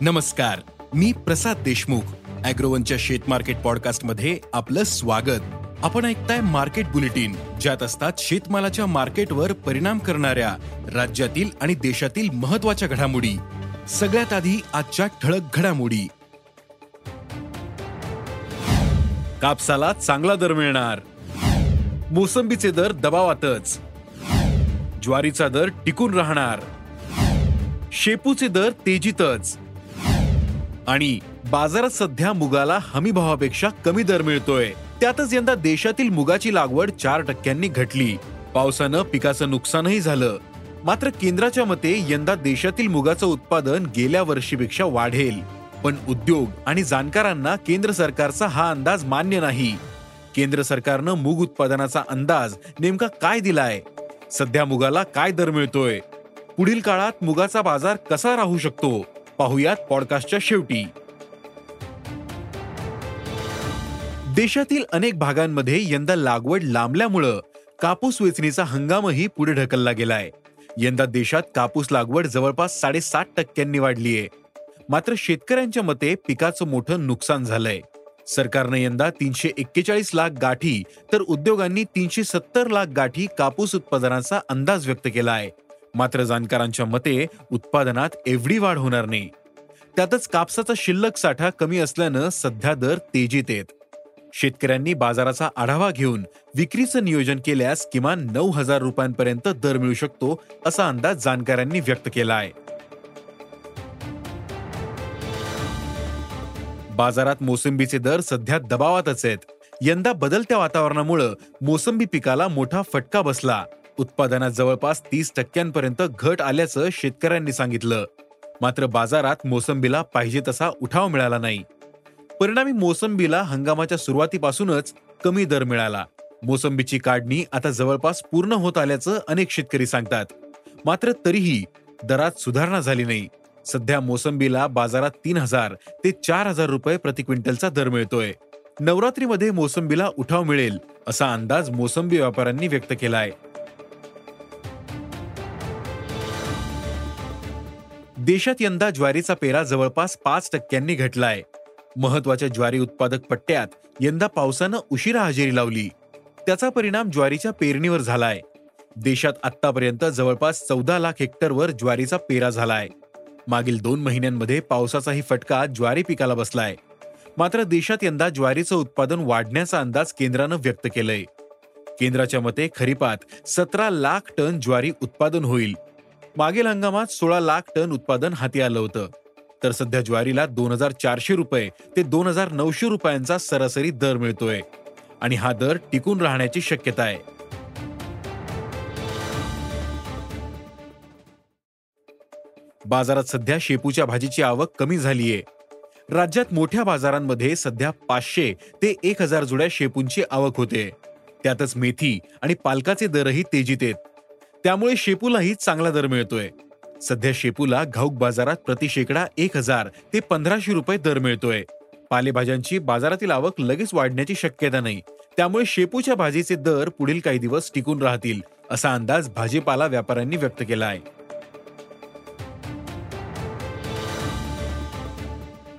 नमस्कार मी प्रसाद देशमुख. अॅग्रोवनच्या शेत मार्केट पॉडकास्टमध्ये आपलं स्वागत. आपण ऐकताय मार्केट बुलेटिन ज्यात असतात शेतमालाच्या मार्केटवर परिणाम करणाऱ्या राज्यातील आणि देशातील महत्त्वाच्या घडामोडी. सगळ्यात आधी आजच्या ठळक घडामोडी. कापसाला चांगला दर मिळणार. मोसंबीचे दर दबावातच. ज्वारीचा दर टिकून राहणार. शेपूचे दर तेजीतच. आणि बाजारात सध्या मुगाला हमी भावापेक्षा कमी दर मिळतोय. त्यातच यंदा देशातील मुगाची लागवड चार टक्क्यांनी घटली. पावसानं पिकाचं नुकसानही झालं. मात्र केंद्राच्या मते यंदा देशातील मुगाचं उत्पादन गेल्या वर्षीपेक्षा वाढेल. पण उद्योग आणि जाणकारांना केंद्र सरकारचा हा अंदाज मान्य नाही. केंद्र सरकारनं मूग उत्पादनाचा अंदाज नेमका काय दिलाय? सध्या मुगाला काय दर मिळतोय? पुढील काळात मुगाचा बाजार कसा राहू शकतो? पाहुयात पॉडकास्टच्या शेवटी. देशातील अनेक भागांमध्ये यंदा लागवड लांबल्यामुळं कापूस वेचणीचा हंगामही पुढे ढकलला गेलाय. यंदा देशात कापूस लागवड जवळपास साडेसात टक्क्यांनी वाढलीय मात्र शेतकऱ्यांच्या मते पिकाचं मोठं नुकसान झालंय. सरकारनं यंदा तीनशे एक्केचाळीस लाख गाठी तर उद्योगांनी तीनशे सत्तर लाख गाठी कापूस उत्पादनाचा अंदाज व्यक्त केला आहे. मात्र जाणकारांच्या मते उत्पादनात एवढी वाढ होणार नाही. त्यातच कापसाचा शिल्लक साठा कमी असल्यानं सध्या दर तेजीत येत शेतकऱ्यांनी बाजाराचा आढावा घेऊन विक्रीचं नियोजन केल्यास किमान नऊ हजार रुपयांपर्यंत दर मिळू शकतो असा अंदाज जाणकारांनी व्यक्त केला आहे. बाजारात मोसंबीचे दर सध्या दबावातच आहेत. यंदा बदलत्या वातावरणामुळे मोसंबी पिकाला मोठा फटका बसला. उत्पादनात जवळपास तीस टक्क्यांपर्यंत घट आल्याचं शेतकऱ्यांनी सांगितलं. मात्र बाजारात मोसंबीला पाहिजे तसा उठाव मिळाला नाही. परिणामी मोसंबीला हंगामाच्या सुरुवातीपासूनच कमी दर मिळाला. मोसंबीची काढणी आता जवळपास पूर्ण होत आल्याचं अनेक शेतकरी सांगतात. मात्र तरीही दरात सुधारणा झाली नाही. सध्या मोसंबीला बाजारात तीन हजार ते चार हजार रुपये प्रति क्विंटलचा दर मिळतोय. नवरात्रीमध्ये मोसंबीला उठाव मिळेल असा अंदाज मोसंबी व्यापाऱ्यांनी व्यक्त केलाय. देशात यंदा ज्वारीचा पेरा जवळपास पाच टक्क्यांनी घटला आहे महत्त्वाच्या ज्वारी उत्पादक पट्ट्यात यंदा पावसानं उशिरा हजेरी लावली. त्याचा परिणाम ज्वारीच्या पेरणीवर झालाय. देशात आतापर्यंत जवळपास चौदा लाख हेक्टरवर ज्वारीचा पेरा झालाय. मागील दोन महिन्यांमध्ये पावसाचाही फटका ज्वारी पिकाला बसलाय. मात्र देशात यंदा ज्वारीचं उत्पादन वाढण्याचा अंदाज केंद्रानं व्यक्त केलाय. केंद्राच्या मते खरीपात सतरा लाख टन ज्वारी उत्पादन होईल. मागील हंगामात सोळा लाख टन उत्पादन हाती आलं होतं. तर सध्या ज्वारीला दोन हजार चारशे रुपये ते दोन हजार नऊशे रुपयांचा सरासरी दर मिळतोय. आणि हा दर टिकून राहण्याची शक्यता आहे. बाजारात सध्या शेपूच्या भाजीची आवक कमी झालीये. राज्यात मोठ्या बाजारांमध्ये सध्या पाचशे ते एक हजार जुड्या शेपूंची आवक होते. त्यातच मेथी आणि पालकाचे दरही तेजीत आहेत. त्यामुळे शेपूलाही चांगला दर मिळतोय. सध्या शेपूला घाऊक बाजारात प्रति शेकडा एक हजार ते पंधराशे रुपये दर मिळतोय. पालेभाज्यांची बाजारातील आवक लगेच वाढण्याची शक्यता नाही. त्यामुळे शेपूच्या भाजीचे दर पुढील काही दिवस टिकून राहतील असा अंदाज भाजीपाला व्यापाऱ्यांनी व्यक्त केला आहे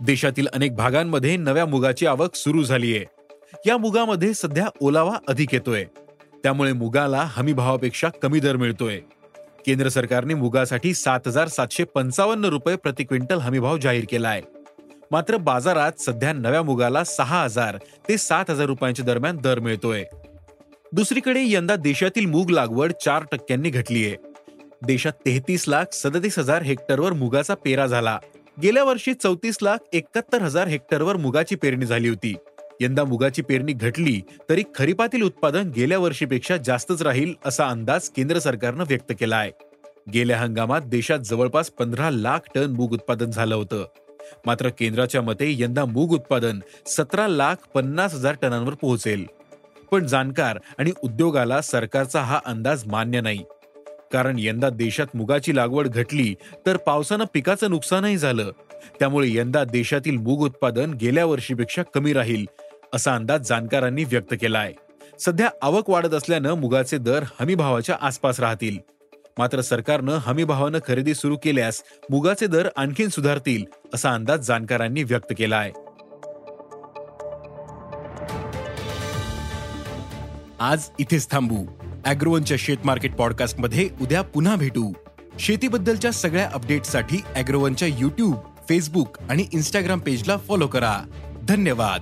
देशातील अनेक भागांमध्ये नव्या मुगाची आवक सुरू झालीये. या मुगामध्ये सध्या ओलावा अधिक येतोय. त्यामुळे मुगाला हमी भावापेक्षा कमी दर मिळतोय. केंद्र सरकारने मुगासाठी सात हजार सातशे पंचावन्न रुपये प्रति क्विंटल हमीभाव जाहीर केला आहे मात्र बाजारात सध्या नव्या मुगाला सहा हजार ते सात हजार रुपयांच्या दरम्यान दर मिळतोय. दुसरीकडे यंदा देशातील मूग लागवड चार टक्क्यांनी घटलीय. देशात तेहतीस लाख सदतीस हजार हेक्टरवर मुगाचा पेरा झाला. गेल्या वर्षी चौतीस लाख एकाहत्तर हजार हेक्टरवर मुगाची पेरणी झाली होती. यंदा मुगाची पेरणी घटली तरी खरीपातील उत्पादन गेल्या वर्षीपेक्षा जास्तच राहील असा अंदाज केंद्र सरकारनं व्यक्त केला आहे गेल्या हंगामात देशात जवळपास पंधरा लाख टन मूग उत्पादन झालं होतं. मात्र केंद्राच्या मते यंदा मूग उत्पादन सतरा लाख पन्नास हजार टनांवर पोहोचेल. पण जाणकार आणि उद्योगाला सरकारचा हा अंदाज मान्य नाही. कारण यंदा देशात मुगाची लागवड घटली तर पावसानं पिकाचं नुकसानही झालं. त्यामुळे यंदा देशातील मूग उत्पादन गेल्या वर्षीपेक्षा कमी राहील असा अंदाज जाणकारांनी व्यक्त केला आहे. सध्या आवक वाढत असल्यानं मुगाचे दर हमीभावाच्या आसपास राहतील. मात्र सरकारनं हमीभावानं खरेदी सुरू केल्यास मुगाचे दर आणखीन सुधारतील असा अंदाज जाणकारांनी व्यक्त केला आहे. आज इथेच थांबू. अॅग्रोवनच्या शेत मार्केट पॉडकास्टमध्ये उद्या पुन्हा भेटू. शेतीबद्दलच्या सगळ्या अपडेटसाठी अॅग्रोवनच्या युट्यूब फेसबुक आणि इन्स्टाग्राम पेजला फॉलो करा. धन्यवाद.